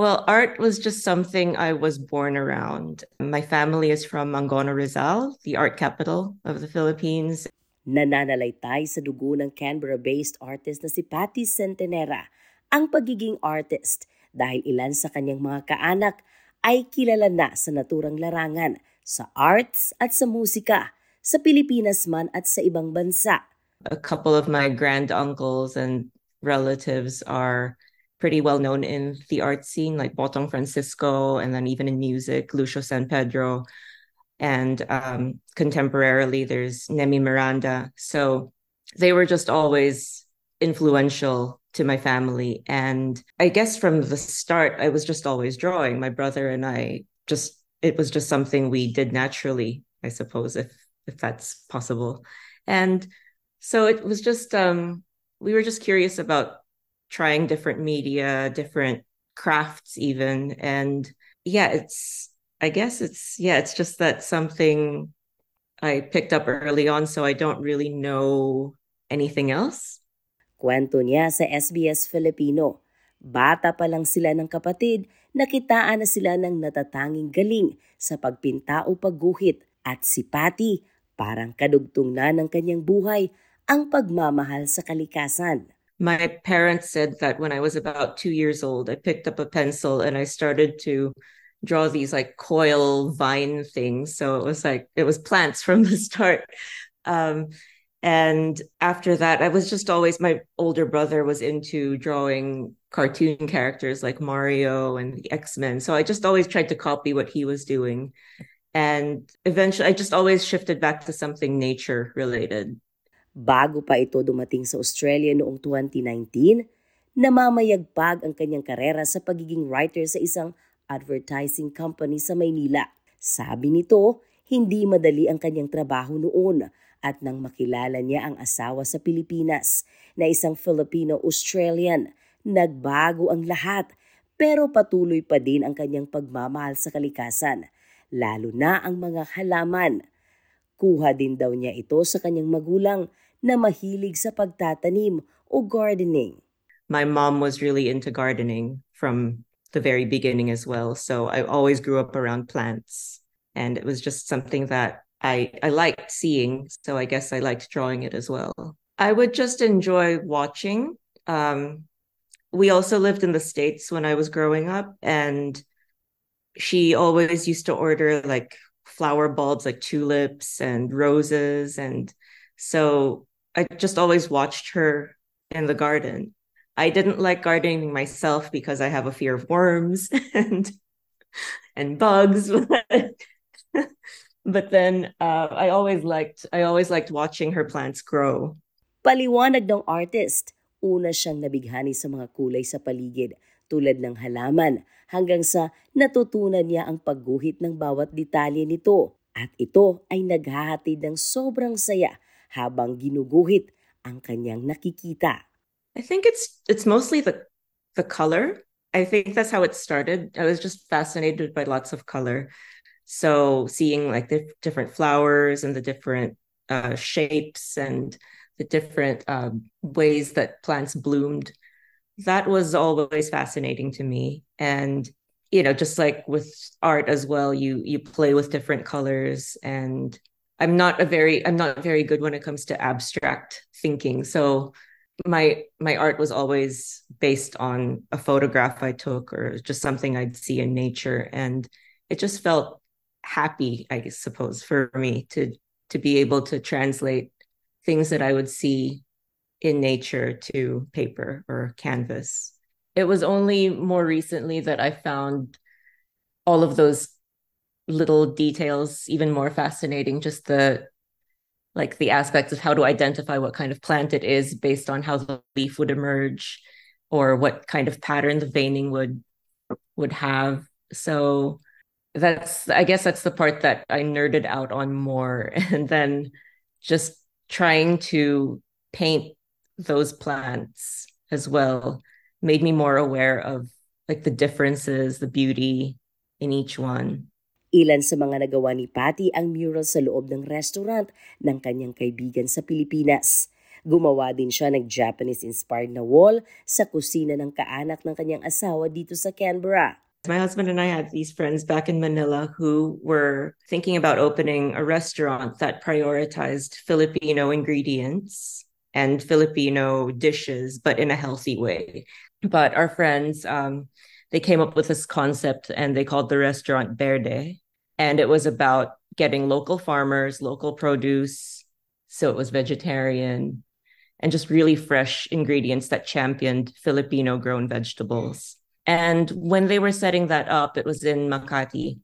Well, art was just something I was born around. My family is from Mangono Rizal, the art capital of the Philippines. Nananalaytay sa dugo ng Canberra-based artist na si Patty Centenera ang pagiging artist dahil ilan sa kanyang mga kaanak ay kilala na sa naturang larangan, sa arts at sa musika, sa Pilipinas man at sa ibang bansa. A couple of my grand uncles and relatives are pretty well known in the art scene, like Botong Francisco, and then even in music, Lucio San Pedro. And um, contemporarily, there's Nemi Miranda. So they were just always influential to my family. And I guess from the start, I was just always drawing. My brother and I just, it was just something we did naturally, I suppose, if if that's possible. And so it was just um we were just curious about trying different media, different crafts even. And yeah, it's I guess it's yeah, it's just that something I picked up early on so I don't really know anything else. Kwento niya sa SBS Filipino. Bata pa lang sila ng kapatid, nakitaan na sila ng natatanging galing sa pagpinta o pagguhit at si Patty parang kadugtong na ng kanyang buhay ang pagmamahal sa kalikasan. My parents said that when I was about two years old, I picked up a pencil and I started to draw these like coil vine things. So it was like it was plants from the start. Um, and after that, I was just always my older brother was into drawing cartoon characters like Mario and the X Men. So I just always tried to copy what he was doing. And eventually, I just always shifted back to something nature related. Bago pa ito dumating sa Australia noong 2019, namamayagpag ang kanyang karera sa pagiging writer sa isang advertising company sa Maynila. Sabi nito, hindi madali ang kanyang trabaho noon at nang makilala niya ang asawa sa Pilipinas na isang Filipino-Australian, nagbago ang lahat pero patuloy pa din ang kanyang pagmamahal sa kalikasan, lalo na ang mga halaman. Kuha din daw niya ito sa kanyang magulang na mahilig sa pagtatanim o gardening. My mom was really into gardening from the very beginning as well. So I always grew up around plants and it was just something that I I liked seeing, so I guess I liked drawing it as well. I would just enjoy watching. Um, we also lived in the states when I was growing up, and she always used to order like flower bulbs, like tulips and roses, and so I just always watched her in the garden. I didn't like gardening myself because I have a fear of worms and and bugs. but then uh, I always liked I always liked watching her plants grow. Paliwanag ng artist, una siyang nabighani sa mga kulay sa paligid tulad ng halaman hanggang sa natutunan niya ang pagguhit ng bawat detalye nito. At ito ay naghahatid ng sobrang saya habang ginuguhit ang kanyang nakikita. I think it's it's mostly the the color. I think that's how it started. I was just fascinated by lots of color. So seeing like the different flowers and the different uh, shapes and the different um, ways that plants bloomed, that was always fascinating to me. And you know, just like with art as well, you you play with different colors and I'm not a very I'm not very good when it comes to abstract thinking. So my my art was always based on a photograph I took or just something I'd see in nature and it just felt happy, I suppose, for me to to be able to translate things that I would see in nature to paper or canvas. It was only more recently that I found all of those little details even more fascinating, just the like the aspects of how to identify what kind of plant it is based on how the leaf would emerge or what kind of pattern the veining would would have. So that's I guess that's the part that I nerded out on more. And then just trying to paint those plants as well made me more aware of like the differences, the beauty in each one. Ilan sa mga nagawa ni Patti ang mural sa loob ng restaurant ng kanyang kaibigan sa Pilipinas. Gumawa din siya ng Japanese-inspired na wall sa kusina ng kaanak ng kanyang asawa dito sa Canberra. My husband and I had these friends back in Manila who were thinking about opening a restaurant that prioritized Filipino ingredients and Filipino dishes, but in a healthy way. But our friends, um, they came up with this concept and they called the restaurant Verde. And it was about getting local farmers, local produce. So it was vegetarian, and just really fresh ingredients that championed Filipino grown vegetables. And when they were setting that up, it was in Makati.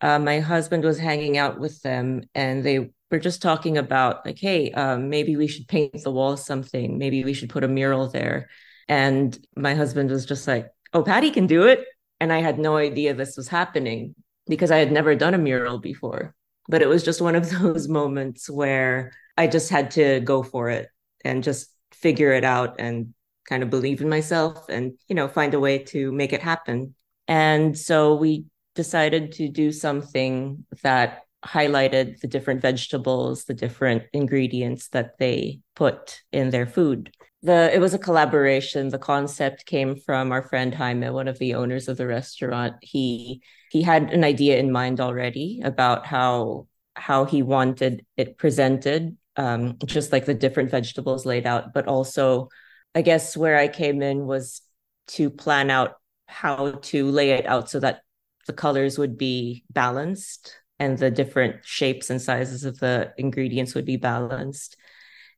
Uh, my husband was hanging out with them and they were just talking about, like, hey, um, maybe we should paint the wall something. Maybe we should put a mural there. And my husband was just like, oh, Patti can do it. And I had no idea this was happening because I had never done a mural before. But it was just one of those moments where I just had to go for it and just figure it out and kind of believe in myself and you know find a way to make it happen and so we decided to do something that highlighted the different vegetables the different ingredients that they put in their food. The it was a collaboration. The concept came from our friend Jaime one of the owners of the restaurant. He he had an idea in mind already about how how he wanted it presented um, just like the different vegetables laid out, but also, I guess where I came in was to plan out how to lay it out so that the colors would be balanced and the different shapes and sizes of the ingredients would be balanced.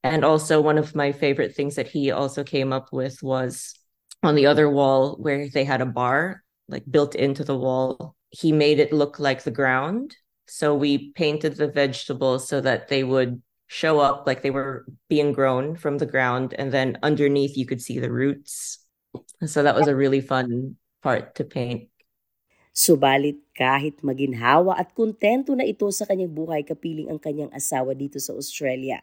And also, one of my favorite things that he also came up with was on the other wall where they had a bar like built into the wall. He made it look like the ground. So we painted the vegetables so that they would show up like they were being grown from the ground and then underneath you could see the roots so that was a really fun part to paint Subalit kahit maginhawa at kontento na ito sa kanyang buhay kapiling ang kanyang asawa dito sa Australia.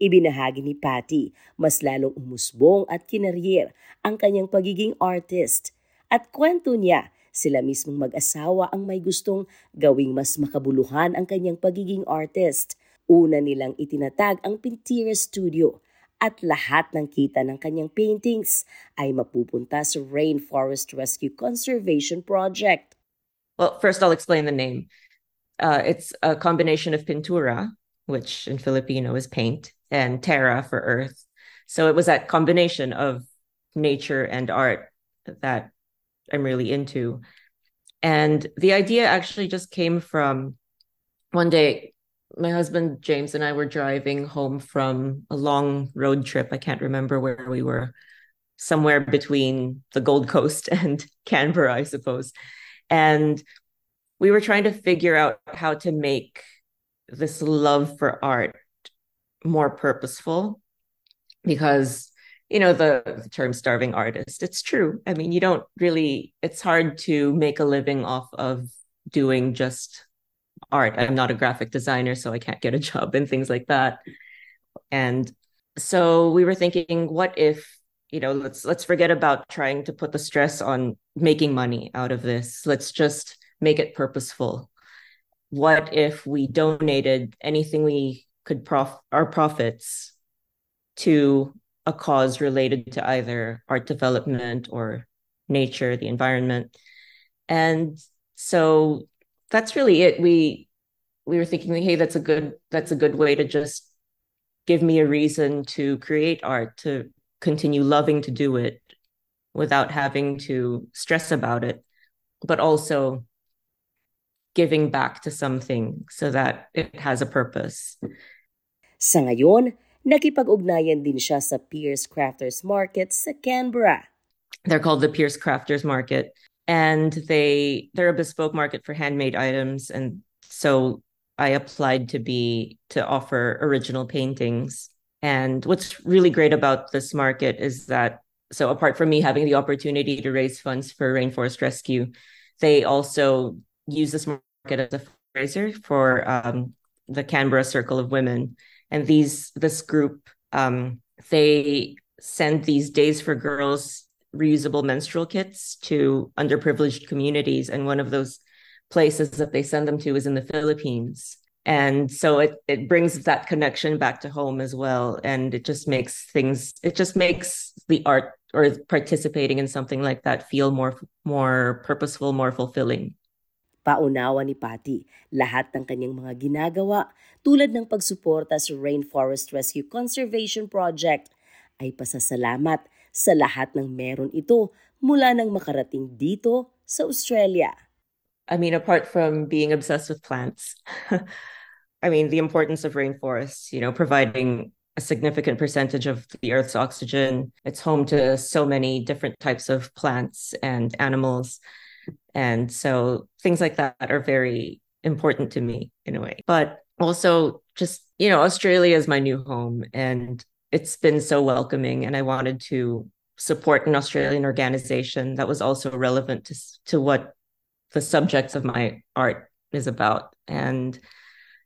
Ibinahagi ni Patty mas lalong umusbong at kinaryer ang kanyang pagiging artist. At kwento niya, sila mismong mag-asawa ang may gustong gawing mas makabuluhan ang kanyang pagiging artist Una nilang itinatag ang Pintira Studio at lahat ng kita ng kanyang paintings ay mapupunta sa Rainforest Rescue Conservation Project. Well, first I'll explain the name. Uh, it's a combination of pintura, which in Filipino is paint, and terra for earth. So it was that combination of nature and art that I'm really into. And the idea actually just came from one day my husband James and I were driving home from a long road trip. I can't remember where we were, somewhere between the Gold Coast and Canberra, I suppose. And we were trying to figure out how to make this love for art more purposeful because you know the, the term starving artist it's true i mean you don't really it's hard to make a living off of doing just art. I'm not a graphic designer, so I can't get a job and things like that. And so we were thinking, what if, you know, let's let's forget about trying to put the stress on making money out of this. Let's just make it purposeful. What if we donated anything we could prof our profits to a cause related to either art development or nature, the environment. And so that's really it. We we were thinking, hey, that's a good that's a good way to just give me a reason to create art, to continue loving to do it without having to stress about it, but also giving back to something so that it has a purpose. Sa ngayon, nakipag-ugnayan din siya sa Pierce Crafters Market sa Canberra. They're called the Pierce Crafters Market and they they're a bespoke market for handmade items and so i applied to be to offer original paintings and what's really great about this market is that so apart from me having the opportunity to raise funds for rainforest rescue they also use this market as a fundraiser for um, the canberra circle of women and these this group um, they send these days for girls reusable menstrual kits to underprivileged communities. And one of those places that they send them to is in the Philippines. And so it it brings that connection back to home as well and it just makes things it just makes the art or participating in something like that feel more more purposeful more fulfilling Paunawa ni Patty lahat ng kanyang mga ginagawa tulad ng pagsuporta sa Rainforest Rescue Conservation Project ay pasasalamat sa lahat ng meron ito mula nang makarating dito sa Australia. I mean, apart from being obsessed with plants, I mean, the importance of rainforests, you know, providing a significant percentage of the Earth's oxygen. It's home to so many different types of plants and animals. And so things like that are very important to me in a way. But also, just, you know, Australia is my new home and it's been so welcoming. And I wanted to support an Australian organization that was also relevant to, to what the subjects of my art is about. And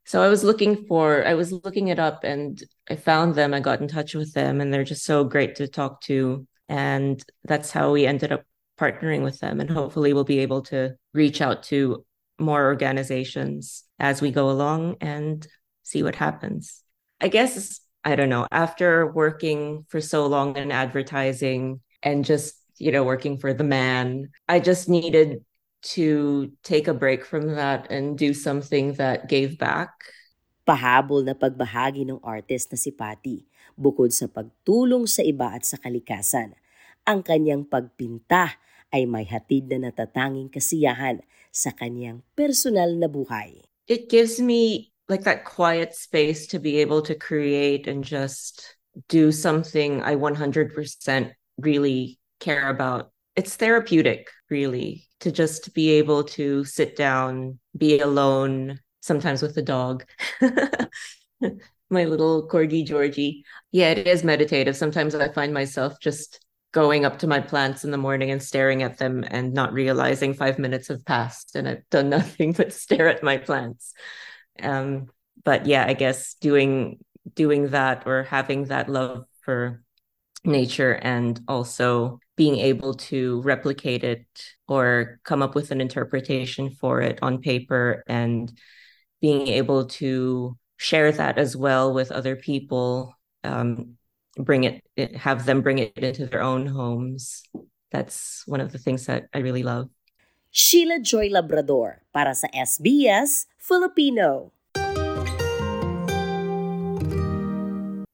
so I was looking for, I was looking it up and I found them. I got in touch with them and they're just so great to talk to. And that's how we ended up partnering with them. And hopefully we'll be able to reach out to more organizations as we go along and see what happens. I guess, I don't know, after working for so long in advertising and just, you know, working for the man, I just needed to take a break from that and do something that gave back. Pahabol na pagbahagi ng artist na si Patti, bukod sa pagtulong sa iba at sa kalikasan, ang kanyang pagpinta ay may hatid na natatanging kasiyahan sa kanyang personal na buhay. It gives me like that quiet space to be able to create and just do something I 100% really care about. It's therapeutic, really to just be able to sit down, be alone, sometimes with the dog. My little corgi Georgie. Yeah, it is meditative. Sometimes I find myself just going up to my plants in the morning and staring at them and not realizing five minutes have passed and I've done nothing but stare at my plants. Um, but yeah, I guess doing doing that or having that love for nature and also being able to replicate it or come up with an interpretation for it on paper and being able to share that as well with other people um, bring it have them bring it into their own homes. That's one of the things that i really love. Sheila joy labrador para sa sbs filipino